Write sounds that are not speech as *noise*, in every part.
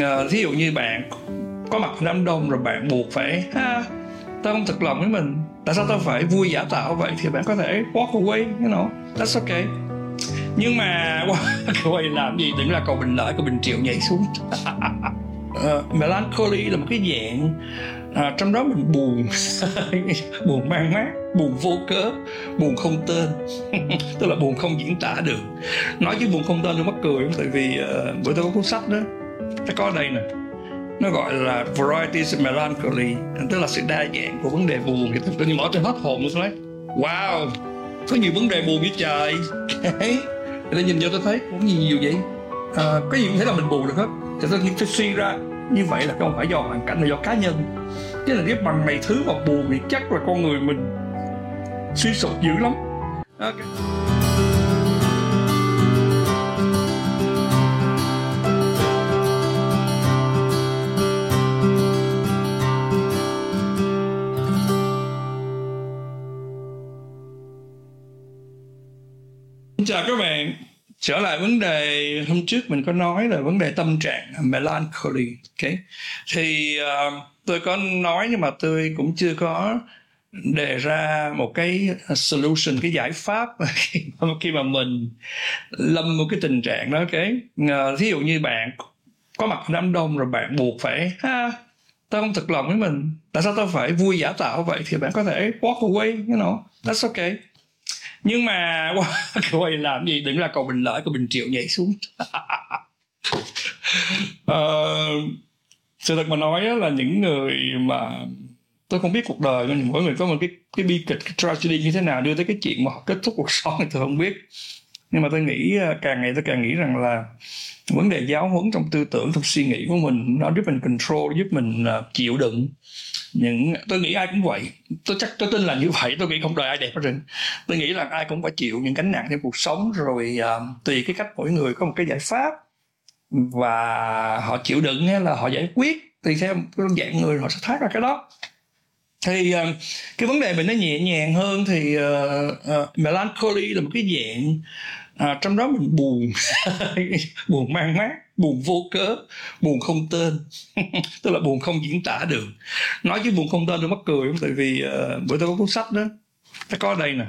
à, thí dụ như bạn có mặt đám đông rồi bạn buộc phải ha tao không thật lòng với mình tại sao tao phải vui giả tạo vậy? Thì bạn có thể walk away you know that's okay. Nhưng mà *laughs* walk away làm gì? Đừng là cầu bình lợi cầu bình triệu nhảy xuống. Uh, *laughs* melancholy là một cái dạng uh, trong đó mình buồn. *laughs* Buồn mang mát buồn vô cớ buồn không tên. Tức là buồn không diễn tả được. Nói chứ buồn không tên nó mắc cười tại vì uh, bữa tôi có cuốn sách đó nó có đây nè. Nó gọi là varieties of melancholy tức là sự đa dạng của vấn đề buồn. Thì tôi mở trên hết hồn luôn đấy. Wow có nhiều vấn đề buồn như trời. Okay. tôi nhìn vô tôi thấy cũng nhiều, nhiều vậy? Ờ, à, có gì cũng thấy là mình buồn được hết. Thì tôi, tôi suy ra như vậy là không phải do hoàn cảnh là do cá nhân. Chứ là cái bằng mày thứ mà buồn thì chắc là con người mình suy sụp dữ lắm. Okay. Chào các bạn. Trở lại vấn đề hôm trước mình có nói là vấn đề tâm trạng melancholy ok thì uh, tôi có nói nhưng mà tôi cũng chưa có đề ra một cái solution cái giải pháp *laughs* khi mà mình lâm một cái tình trạng đó ok uh, thí dụ như bạn có mặt đám đông rồi bạn buộc phải ha tao không thật lòng với mình. Tại sao tao phải vui giả tạo vậy? Thì bạn có thể walk away you know? That's okay nhưng mà quay *laughs* làm gì? Đừng là cầu bình lợi cầu bình triệu nhảy xuống. Uh, *laughs* sự thật mà nói là những người mà tôi không biết cuộc đời nhưng mỗi người có một cái cái bi kịch cái tragedy như thế nào đưa tới cái chuyện mà họ kết thúc cuộc *laughs* sống thì tôi không biết. Nhưng mà tôi nghĩ à, càng ngày tôi càng nghĩ rằng là vấn đề giáo huấn trong tư tưởng trong suy nghĩ của mình nó giúp mình control giúp mình uh, chịu đựng những tôi nghĩ ai cũng vậy. Tôi chắc tôi tin là như vậy. Tôi nghĩ không đời ai đẹp hết trơn. Tôi nghĩ là ai cũng phải chịu những gánh nặng trong cuộc sống rồi uh, tùy cái cách mỗi người có một cái giải pháp. Và họ chịu đựng hay là họ giải quyết. Tùy theo cái dạng người họ sẽ thoát ra cái đó. Thì uh, cái vấn đề mình nó nhẹ nhàng hơn thì uh, uh, melancholy là một cái dạng uh, trong đó mình buồn. *laughs* Buồn mang mát buồn vô cớ buồn không tên. *laughs* Tức là buồn không diễn tả được. Nói chứ buồn không tên tôi mắc cười không tại vì uh, bữa tôi có cuốn sách đó ta có đây nè.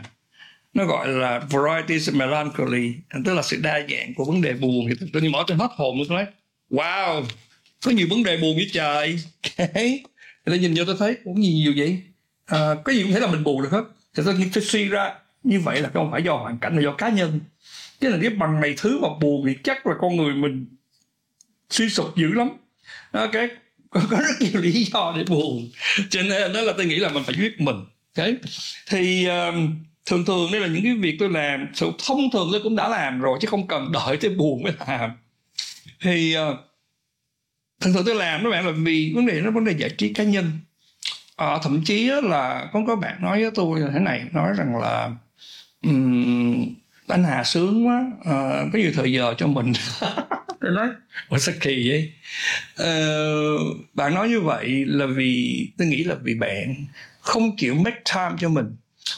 Nó gọi là varieties of melancholy tức là sự đa dạng của vấn đề buồn. Thì tôi mở trên hết hồn luôn tôi nói wow có nhiều vấn đề buồn như trời. *laughs* Okay. tôi nhìn vô tôi thấy cũng nhiều nhiều vậy? À, có gì cũng thể là mình buồn được hết. Thì tôi, tôi suy ra như vậy là không phải do hoàn cảnh là do cá nhân. Chứ là nếu bằng này thứ mà buồn thì chắc là con người mình suy sụp dữ lắm. Ok có, có rất nhiều lý do để buồn. Cho nên đó là tôi nghĩ là mình phải giết mình. Okay? thì um, thường thường đây là những cái việc tôi làm. Sự thông thường tôi cũng đã làm rồi chứ không cần đợi tới buồn mới làm. Thì uh, thường thường tôi làm các bạn là vì vấn đề nó vấn đề giải trí cá nhân. À, thậm chí là có có bạn nói với tôi là thế này nói rằng là um, anh Hà sướng quá. À, có nhiều thời giờ cho mình. *laughs* Tôi nói ủa sao kỳ vậy? À, bạn nói như vậy là vì tôi nghĩ là vì bạn không chịu make time cho mình.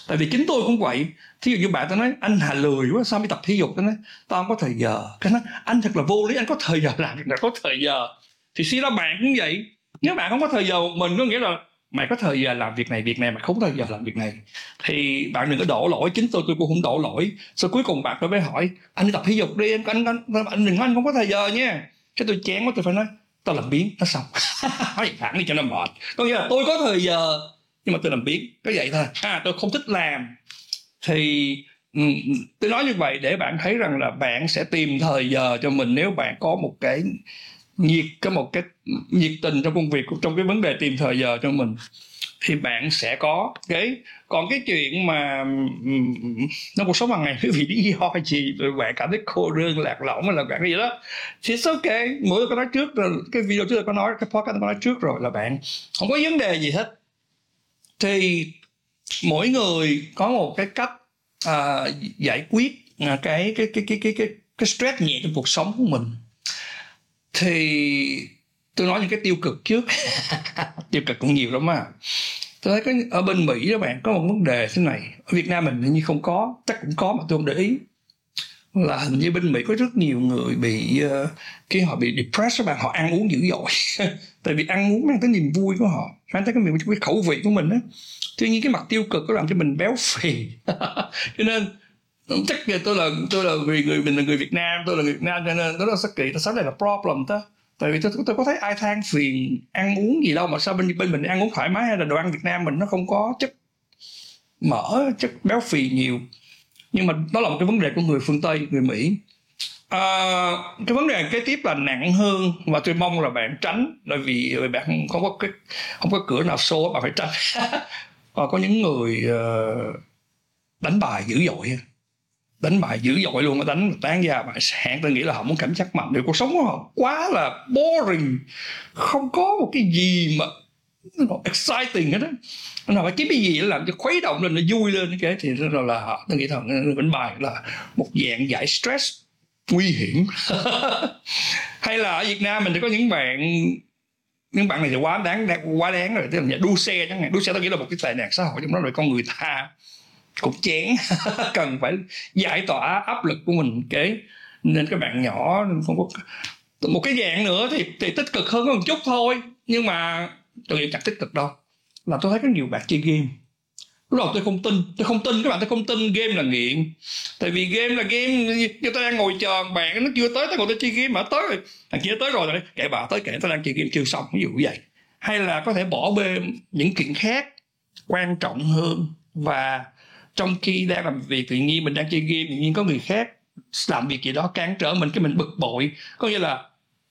Tại vì chính tôi cũng vậy. Thí dụ như bạn tôi nói anh hà lười quá sao mới tập thể dục? Tôi nói tao không có thời giờ. Cái nói anh thật là vô lý anh có thời giờ làm việc nào có thời giờ. Thì suy ra bạn cũng vậy. Nếu bạn không có thời giờ một mình có nghĩa là mày có thời giờ làm việc này việc này mà không có thời giờ làm việc này. Thì bạn đừng có đổ lỗi chính tôi tôi cũng không đổ lỗi. Sau cuối cùng bạn tôi mới hỏi anh đi tập thể dục đi anh anh anh, anh đừng anh không có thời giờ nha. Cái tôi chán quá tôi phải nói tao làm biến nó xong. *laughs* Nói thẳng đi cho nó mệt. Có nghĩa là tôi có thời giờ nhưng mà tôi làm biến có vậy thôi. À tôi không thích làm. Thì tôi nói như vậy để bạn thấy rằng là bạn sẽ tìm thời giờ cho mình nếu bạn có một cái nhiệt có một cái nhiệt tình trong công việc trong cái vấn đề tìm thời giờ cho mình thì bạn sẽ có cái còn cái chuyện mà trong cuộc sống hàng ngày vì lý do gì rồi bạn cảm thấy cô đơn lạc lõng hay là bạn cái gì đó thì it's ok mỗi tôi có nói trước rồi cái video trước tôi có nói cái podcast tôi có nói trước rồi là bạn không có vấn đề gì hết. Thì mỗi người có một cái cách uh, giải quyết uh, cái, cái cái cái cái cái cái stress nhẹ trong cuộc sống của mình thì tôi nói những cái tiêu cực trước. *laughs* Tiêu cực cũng nhiều lắm à. Tôi thấy có ở bên mỹ đó bạn có một vấn đề thế này. Ở việt nam mình như không có chắc cũng có mà tôi không để ý. Là hình như bên Mỹ có rất nhiều người bị uh, khi họ bị depressed các bạn họ ăn uống dữ dội. *laughs* Tại vì ăn uống mang tới niềm vui của họ mang tới cái cái khẩu vị của mình á. Tuy nhiên cái mặt tiêu cực có làm cho mình béo phì. *laughs* Cho nên chắc là tôi là tôi là vì người mình là người Việt Nam tôi là người Việt Nam cho nên nó là sắc kỳ nó sao này là problem đó tại vì tôi, tôi có thấy ai than phiền ăn uống gì đâu mà sao bên bên mình ăn uống thoải mái hay là đồ ăn Việt Nam mình nó không có chất mỡ chất béo phì nhiều. Nhưng mà đó là một cái vấn đề của người phương tây người mỹ. À, cái vấn đề kế tiếp là nặng hơn và tôi mong là bạn tránh bởi vì bạn không có cái không có cửa nào xô bạn phải tránh. *laughs* Và có những người uh, đánh bài dữ dội đánh bài dữ dội luôn đánh tán ra bài sáng tôi nghĩ là họ muốn cảm giác mạnh. Được cuộc sống của họ quá là boring. Không có một cái gì mà nó exciting hết á. Nó phải kiếm cái gì để làm cho khuấy động lên nó vui lên cái thì rồi là họ tôi nghĩ rằng đánh bài là một dạng giải stress nguy hiểm. *laughs* Hay là ở Việt Nam mình thì có những bạn những bạn này thì quá đáng, đáng quá đáng rồi. Tức là đua xe chẳng hạn. Đua xe tôi nghĩ là một cái tệ nạn xã hội trong đó rồi con người ta cũng chén *laughs* cần phải giải tỏa áp lực của mình. Cái nên các bạn nhỏ không có một cái dạng nữa thì thì tích cực hơn một chút thôi. Nhưng mà tôi nghĩ chẳng tích cực đâu là tôi thấy có nhiều bạn chơi game. Lúc đầu tôi không tin. Tôi không tin các bạn, tôi không tin game là nghiện. Tại vì game là game như tôi đang ngồi chờ bạn, nó chưa tới tôi ngồi tôi chơi game mà tới rồi. Thằng kia tới rồi rồi kệ bà tới kệ tôi đang chơi game chưa xong, ví dụ như vậy. Hay là có thể bỏ bê những chuyện khác quan trọng hơn và trong khi đang làm việc tự nhiên mình đang chơi game tự nhiên có người khác làm việc gì đó cản trở mình cái mình bực bội. Có nghĩa là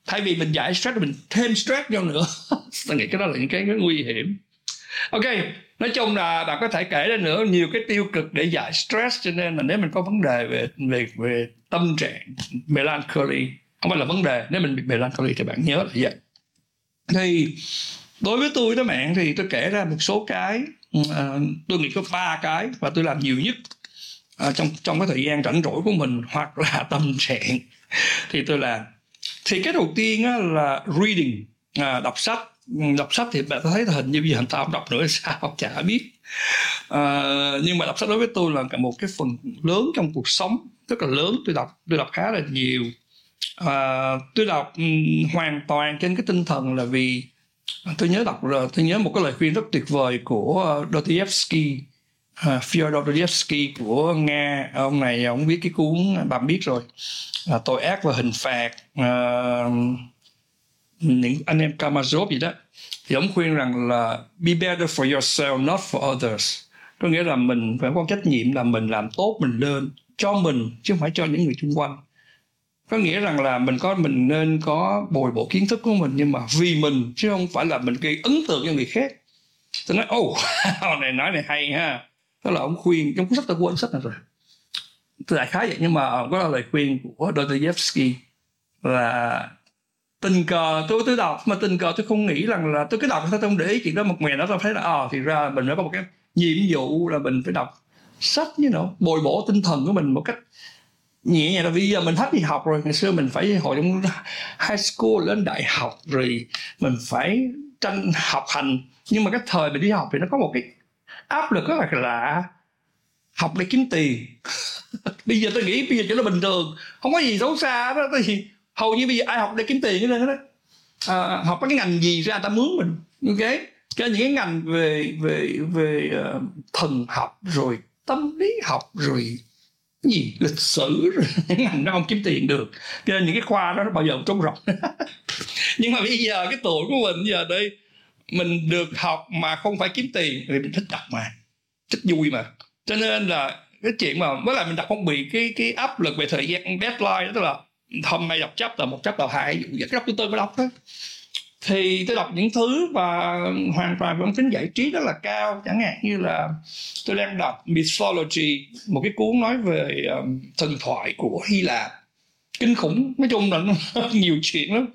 thay vì mình giải stress mình thêm stress vô nữa. *laughs* Tôi nghĩ cái đó là những cái, cái nguy hiểm. Ok nói chung là bạn có thể kể ra nữa nhiều cái tiêu cực để giải stress cho nên là nếu mình có vấn đề về về về tâm trạng melancholy không phải là vấn đề nếu mình bị melancholy thì bạn nhớ là vậy. Thì đối với tôi đó bạn thì tôi kể ra một số cái À, tôi nghĩ có ba cái và tôi làm nhiều nhất à, trong trong cái thời gian rảnh rỗi của mình hoặc là *laughs* tâm trạng. Thì tôi làm thì cái đầu tiên á, là reading. À, đọc sách. Ừ, đọc sách thì bạn thấy hình như bây giờ tao ta không đọc nữa *laughs* sao chả biết. À, nhưng mà đọc sách đối với tôi là cả một cái phần lớn trong cuộc sống rất là lớn. Tôi đọc tôi đọc khá là nhiều. À, tôi đọc um, hoàn toàn trên cái tinh thần là vì tôi nhớ đọc rồi tôi nhớ một cái lời khuyên rất tuyệt vời của ờ, Dostoevsky. Uh, Fyodor Dostoevsky của nga. Ông này ông viết cái cuốn bạn biết rồi uh, tội ác và hình phạt. Uh, những anh em Kamazov gì đó. Thì ông khuyên rằng là be better for yourself not for others. Có nghĩa là mình phải có trách nhiệm là mình làm tốt mình lên cho mình chứ không phải cho những người xung quanh có nghĩa rằng là mình có mình nên có bồi bổ kiến thức của mình nhưng mà vì mình chứ không phải là mình gây ấn tượng cho người khác. Tôi nói *laughs* ô oh, này nói này hay ha. Đó là ông khuyên trong cuốn sách tôi quên sách này rồi. Tôi đại khái vậy nhưng mà có là lời khuyên của Dostoevsky là tình cờ tôi tôi đọc mà tình cờ tôi không nghĩ rằng là tôi cứ đọc tôi không để ý chuyện đó một ngày đó tôi thấy là à thì ra mình phải có một cái nhiệm vụ là mình phải đọc sách như nào bồi bổ tinh thần của mình một cách nhẹ nhàng là bây giờ mình hết đi học rồi. Ngày xưa mình phải hồi trong high school lên đại học rồi mình phải tranh học hành. Nhưng mà cái thời mình đi học thì nó có một cái áp lực rất là lạ. Học để kiếm tiền. *laughs* Bây giờ tôi nghĩ bây giờ chỉ là bình thường. Không có gì xấu xa đó thì hầu như bây giờ ai học để kiếm tiền cái đó à, học cái ngành gì ra ta mướn mình. Ok? Cho những cái ngành về về về uh, thần học rồi tâm lý học rồi gì lịch sử những ngành đó không kiếm tiền được. Cho nên những cái khoa đó nó bao giờ cũng trống rỗng. *laughs* Nhưng mà bây giờ cái tuổi của mình giờ đây, mình được học mà không phải kiếm tiền thì mình thích đọc mà, thích vui mà. Cho nên là cái chuyện mà, với lại mình đọc không bị cái cái áp lực về thời gian, deadline đó, tức là hôm nay đọc chấp là một chấp là hai dụ cái đọc chúng tôi mới đọc đó thì tôi đọc những thứ và hoàn toàn với tính giải trí rất là cao. Chẳng hạn như là tôi đang đọc mythology một cái cuốn nói về um, thần thoại của hy lạp. Kinh khủng. Nói chung là *laughs* nhiều chuyện lắm.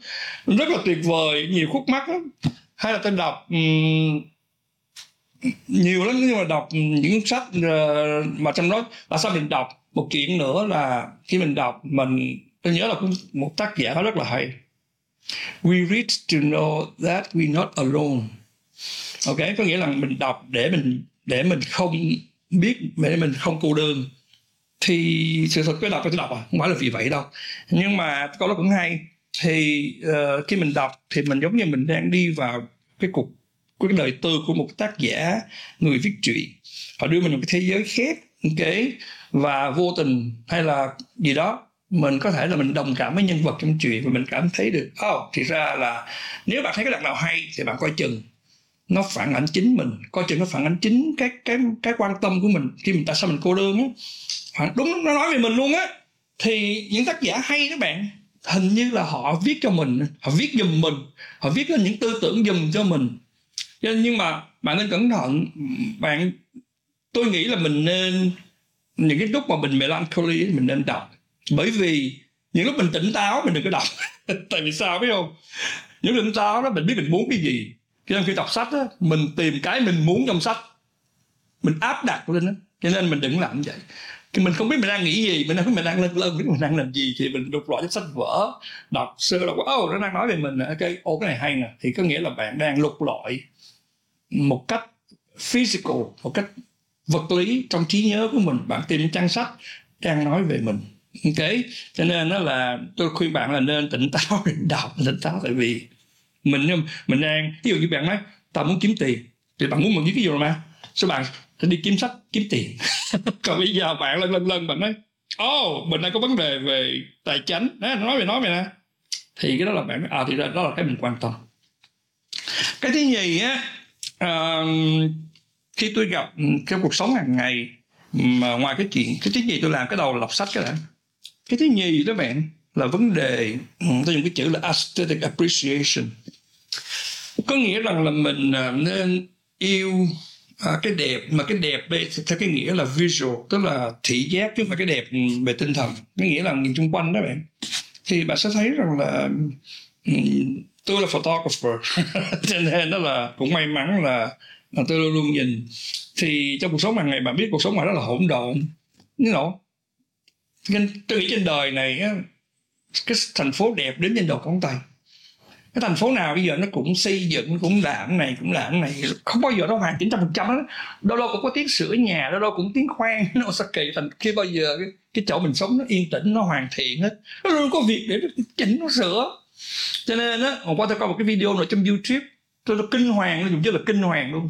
Rất là tuyệt vời. Nhiều khúc mắc lắm. Hay là tôi đọc um, nhiều lắm. Nhưng mà đọc những sách uh, mà trong đó là sao mình đọc một chuyện nữa là khi mình đọc mình tôi nhớ là một tác giả nó rất là hay we read to know that we not alone. Ok có nghĩa là mình đọc để mình để mình không biết để mình không cô đơn. Thì sự thật cái đọc tôi đọc à không phải là vì vậy đâu. Nhưng mà câu đó cũng hay. Thì uh, khi mình đọc thì mình giống như mình đang đi vào cái cuộc cái đời tư của một tác giả người viết truyện. Họ đưa mình một cái thế giới khác ok và vô tình hay là gì đó mình có thể là mình đồng cảm với nhân vật trong chuyện và mình cảm thấy được oh thì ra là nếu bạn thấy cái đoạn nào hay thì bạn coi chừng. Nó phản ánh chính mình, coi chừng nó phản ánh chính cái cái cái quan tâm của mình. Khi mình, tại sao mình cô đơn á? Đúng, nó nói về mình luôn á. Thì những tác giả hay các bạn, hình như là họ viết cho mình, họ viết giùm mình, họ viết lên những tư tưởng giùm cho mình. Nhưng mà bạn nên cẩn thận, bạn, tôi nghĩ là mình nên, những cái lúc mà mình melancholy mình nên đọc bởi vì những lúc mình tỉnh táo mình đừng có đọc. *laughs* Tại vì sao biết không? Những lúc tỉnh táo đó mình biết mình muốn cái gì. Cho nên khi đọc sách đó mình tìm cái mình muốn trong sách. Mình áp đặt lên đó cho nên mình đừng làm như vậy. Khi mình không biết mình đang nghĩ gì mình không biết mình đang lân lân biết mình đang làm gì. Thì mình đục loại sách vở đọc sơ đọc ô oh, nó đang nói về mình ok ô cái này hay nè. Thì có nghĩa là bạn đang lục lọi một cách physical một cách vật lý trong trí nhớ của mình. Bạn tìm trang sách đang nói về mình ok? Cho nên đó là tôi khuyên bạn là nên tỉnh táo *laughs* đọc tỉnh táo tại vì mình mình đang ví dụ như bạn nói tao muốn kiếm tiền. Thì bạn muốn một cái gì rồi mà? Số bạn sẽ đi kiếm sách kiếm tiền? *laughs* Còn bây giờ bạn lần lần lần bạn nói oh mình đang có vấn đề về tài chính. Đó nói về nói về nè. Thì cái đó là bạn à thì đó là cái mình quan tâm. Cái thứ nhì á uh, khi tôi gặp trong cuộc sống hàng ngày mà ngoài cái chuyện cái thứ nhì tôi làm cái đầu là đọc sách cái đã cái thứ nhì đó bạn là vấn đề ừ, tôi dùng cái chữ là aesthetic appreciation. Có nghĩa rằng là mình à, nên yêu à, cái đẹp mà cái đẹp đây theo cái nghĩa là visual tức là thị giác chứ không phải cái đẹp ừ, về tinh thần. Cái nghĩa là nhìn xung quanh đó bạn. Thì bạn sẽ thấy rằng là ừ, tôi là photographer *laughs* cho nên đó là cũng may mắn là, là tôi luôn luôn nhìn. Thì trong cuộc sống hàng ngày bạn biết cuộc sống ngoài đó là hỗn độn you know? Nên tôi nghĩ trên đời này cái thành phố đẹp đến trên đầu ngón tay. Cái thành phố nào bây giờ nó cũng xây dựng cũng làm này cũng làm này không bao giờ nó hoàn chỉnh trăm phần trăm đâu đâu cũng có tiếng sửa nhà đâu đâu cũng tiếng khoan. *laughs* Nó sẽ kỳ thành khi bao giờ cái, cái chỗ mình sống nó yên tĩnh nó hoàn thiện hết. Nó luôn có việc để chỉnh nó sửa. Cho nên á hôm qua tôi coi một cái video nội trong youtube. Tôi nó kinh hoàng nó dùng chứ là kinh hoàng luôn.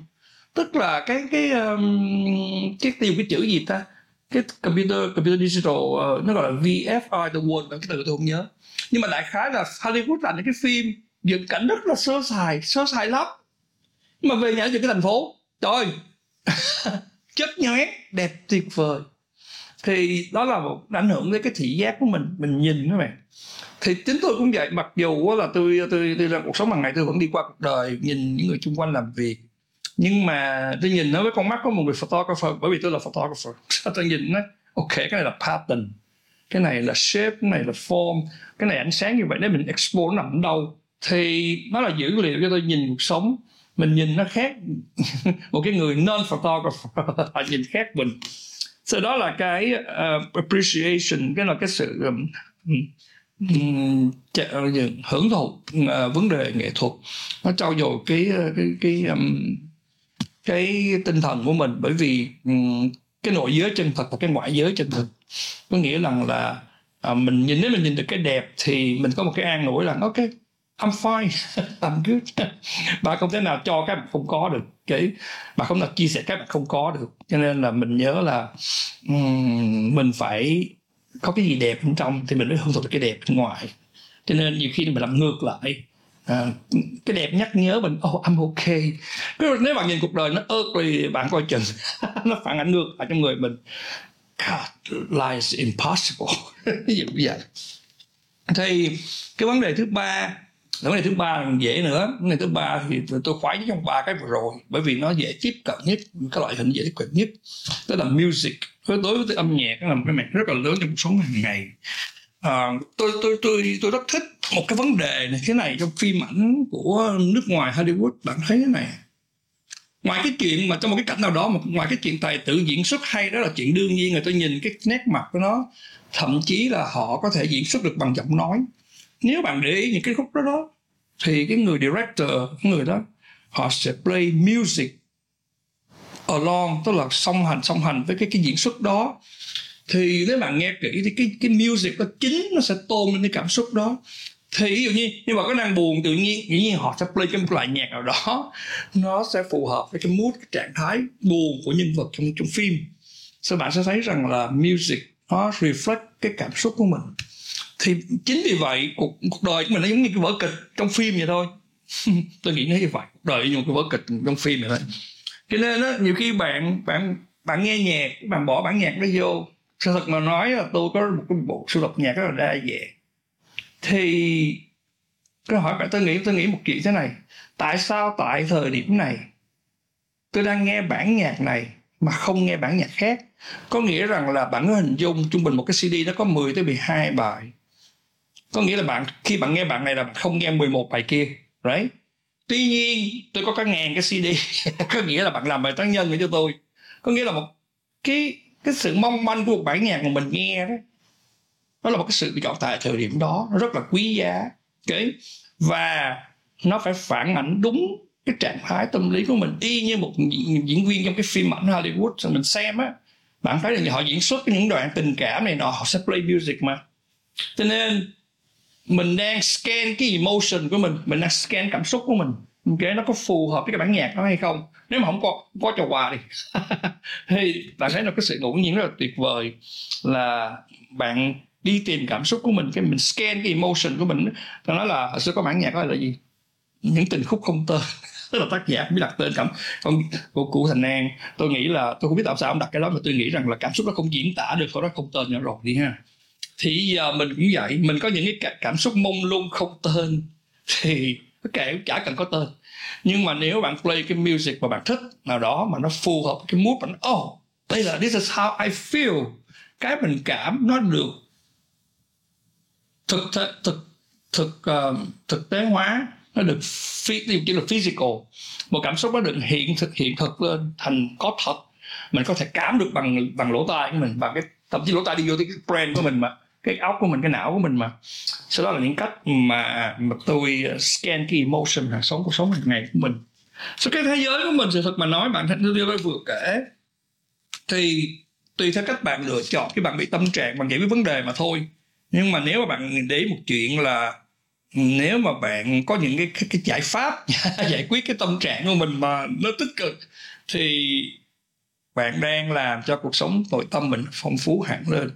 Tức là cái cái um, cái tiêu cái chữ gì ta? Cái computer computer digital uh, nó gọi là VFI the world cái từ tôi không nhớ. Nhưng mà đại khái là Hollywood làm những cái phim dựng cảnh rất là sơ sài sơ sài lắm. Nhưng mà về nhà dựng cái thành phố trời *laughs* chất nhoét đẹp tuyệt vời. Thì đó là một ảnh hưởng đến cái thị giác của mình mình nhìn các bạn. Thì chính tôi cũng vậy mặc dù là tôi tôi tôi là cuộc sống hàng ngày tôi vẫn đi qua cuộc đời nhìn những người xung quanh làm việc nhưng mà tôi nhìn nó với con mắt của một người photographer bởi vì tôi là photographer. *laughs* Tôi nhìn nó? Ok cái này là pattern. Cái này là shape cái này là form. Cái này ánh sáng như vậy nếu mình expose nó nằm đâu? Thì nó là dữ liệu cho tôi nhìn cuộc sống. Mình nhìn nó khác. *laughs* Một cái người non photographer *laughs* họ nhìn khác mình. So đó là cái uh, appreciation cái là cái sự um, um, uh, hưởng thụ uh, vấn đề nghệ thuật. Nó trau dồi cái uh, cái cái um, cái tinh thần của mình. Bởi vì um, cái nội giới chân thật và cái ngoại giới chân thật có nghĩa rằng là à, mình nhìn nếu mình nhìn được cái đẹp thì mình có một cái an ủi là ok I'm fine *laughs* I'm good. *laughs* Bạn không thể nào cho cái bạn không có được cái bạn không nào chia sẻ cái bạn không có được. Cho nên là mình nhớ là um, mình phải có cái gì đẹp bên trong thì mình mới hưởng thụ được cái đẹp bên ngoài. Cho nên nhiều khi mình làm ngược lại à, cái đẹp nhắc nhớ mình oh I'm okay nếu bạn nhìn cuộc đời nó ớt thì bạn coi chừng *laughs* nó phản ảnh ngược lại trong người mình. God, life is impossible. *laughs* Như vậy? Thì cái vấn đề thứ ba vấn đề thứ ba là dễ nữa. Vấn đề thứ ba thì tôi khoái trong ba cái vừa rồi bởi vì nó dễ tiếp cận nhất cái loại hình dễ tiếp cận nhất. Đó là music. Đối với âm nhạc là một cái mạng rất là lớn trong cuộc sống hàng ngày. À, tôi tôi tôi tôi rất thích một cái vấn đề này, thế này, trong phim ảnh của nước ngoài Hollywood, bạn thấy thế này. Ngoài cái chuyện mà trong một cái cảnh nào đó mà ngoài cái chuyện tài tử diễn xuất hay, đó là chuyện đương nhiên người tôi nhìn cái nét mặt của nó. Thậm chí là họ có thể diễn xuất được bằng giọng nói. Nếu bạn để ý những cái khúc đó đó, thì cái người director người đó, họ sẽ play music along, tức là song hành song hành với cái cái diễn xuất đó. Thì nếu bạn nghe kỹ thì cái cái music nó chính nó sẽ tôn lên cái cảm xúc đó thì ví dụ như nhưng mà có đang buồn tự nhiên dĩ nhiên họ sẽ play cái một loại nhạc nào đó nó sẽ phù hợp với cái mood cái trạng thái buồn của nhân vật trong trong phim. So bạn sẽ thấy rằng là music nó reflect cái cảm xúc của mình. Thì chính vì vậy cuộc cuộc đời của mình nó giống như cái vở kịch trong phim vậy thôi. *laughs* Tôi nghĩ nó như vậy cuộc đời như một cái vở kịch trong phim vậy thôi. Cho nên đó, nhiều khi bạn bạn bạn nghe nhạc bạn bỏ bản nhạc đó vô. Sự thật mà nói là tôi có một cái bộ sưu tập nhạc rất là đa dạng thì cái hỏi bạn, tôi nghĩ tôi nghĩ một chuyện thế này. Tại sao tại thời điểm này tôi đang nghe bản nhạc này mà không nghe bản nhạc khác? Có nghĩa rằng là bạn có hình dung trung bình một cái CD nó có 10 tới 12 bài. Có nghĩa là bạn, khi bạn nghe bạn này là bạn không nghe 11 bài kia, right? Tuy nhiên, tôi có cả ngàn cái CD. *laughs* Có nghĩa là bạn làm bài toán nhân cho tôi. Có nghĩa là một cái cái sự mong manh của một bản nhạc mà mình nghe đó nó là một cái sự lựa chọn tại thời điểm đó nó rất là quý giá okay? và nó phải phản ảnh đúng cái trạng thái tâm lý của mình. Y như một diễn, diễn viên trong cái phim ảnh Hollywood rồi mình xem á bạn thấy là họ diễn xuất những đoạn tình cảm này nọ họ sẽ play music mà. Cho nên mình đang scan cái emotion của mình mình đang scan cảm xúc của mình cái nó có phù hợp với cái bản nhạc đó hay không? Nếu mà không có không có cho quà đi. *laughs* Thì bạn thấy là cái sự ngẫu nhiên rất là tuyệt vời là bạn đi tìm cảm xúc của mình, cái mình scan cái emotion của mình ta nói là sẽ có bản nhạc đó là gì? Những tình khúc không tên. *laughs* Tức là tác giả biết đặt tên cảm, con của cụ thành an. Tôi nghĩ là, tôi không biết tại sao ông đặt cái đó, mà tôi nghĩ rằng là cảm xúc nó không diễn tả được nó không tên nữa rồi đi ha. Thì giờ mình cũng vậy, mình có những cái cảm xúc mông lung không tên thì kệ cả chả cần có tên. Nhưng mà nếu bạn play cái music mà bạn thích nào đó mà nó phù hợp cái mood bạn oh đây là, this is how I feel. Cái mình cảm nó được thực thực thực thực, uh, thực tế hóa nó được chỉ là physical. Một cảm xúc nó được hiện thực hiện thực lên thành có thật. Mình có thể cảm được bằng bằng lỗ tai của mình bằng cái thậm chí lỗ tai đi vô cái brain của mình mà cái óc của mình cái não của mình mà. Sau đó là những cách mà mà tôi ờ, scan cái emotion hàng sống cuộc sống hàng ngày của mình. Sau cái thế giới của mình sự thật mà nói bạn thân tôi vừa kể thì tùy theo cách bạn lựa chọn. Cái bạn bị tâm trạng bạn giải quyết vấn đề mà thôi nhưng mà nếu mà bạn để một chuyện là nếu mà bạn có những cái, cái, cái giải pháp *laughs* giải quyết cái tâm trạng của mình mà nó tích cực thì bạn đang làm cho cuộc sống nội tâm mình phong phú hẳn lên.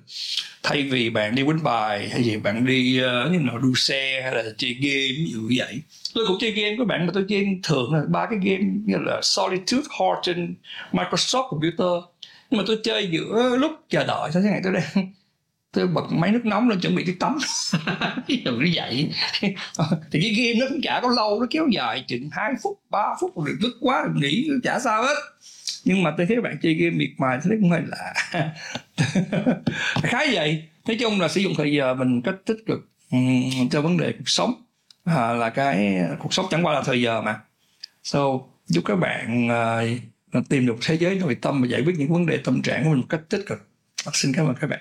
Thay vì bạn đi quýnh bài hay gì bạn đi uh, như nào đua xe hay là chơi game như vậy. Tôi cũng chơi game với bạn mà tôi chơi thường là ba cái game như là Solitude, Horton, Microsoft Computer. Nhưng mà tôi chơi giữa lúc chờ đợi sao thế này tôi đang tôi bật máy nước nóng lên chuẩn bị cái tắm. Ví dụ như vậy. *laughs* Thì cái game nó cũng chả có lâu nó kéo dài chừng 2 phút 3 phút rồi tức quá rồi nghỉ chả sao hết. Nhưng mà tôi thấy bạn chơi game miệt mài thấy cũng hơi lạ. *laughs* Khá vậy. Nói chung là sử dụng thời giờ mình cách tích cực cho vấn đề cuộc sống. À, là cái cuộc sống chẳng qua là thời giờ mà. So giúp các bạn uh, tìm được thế giới nội tâm và giải quyết những vấn đề tâm trạng của mình một cách tích cực. Xin cảm ơn các bạn.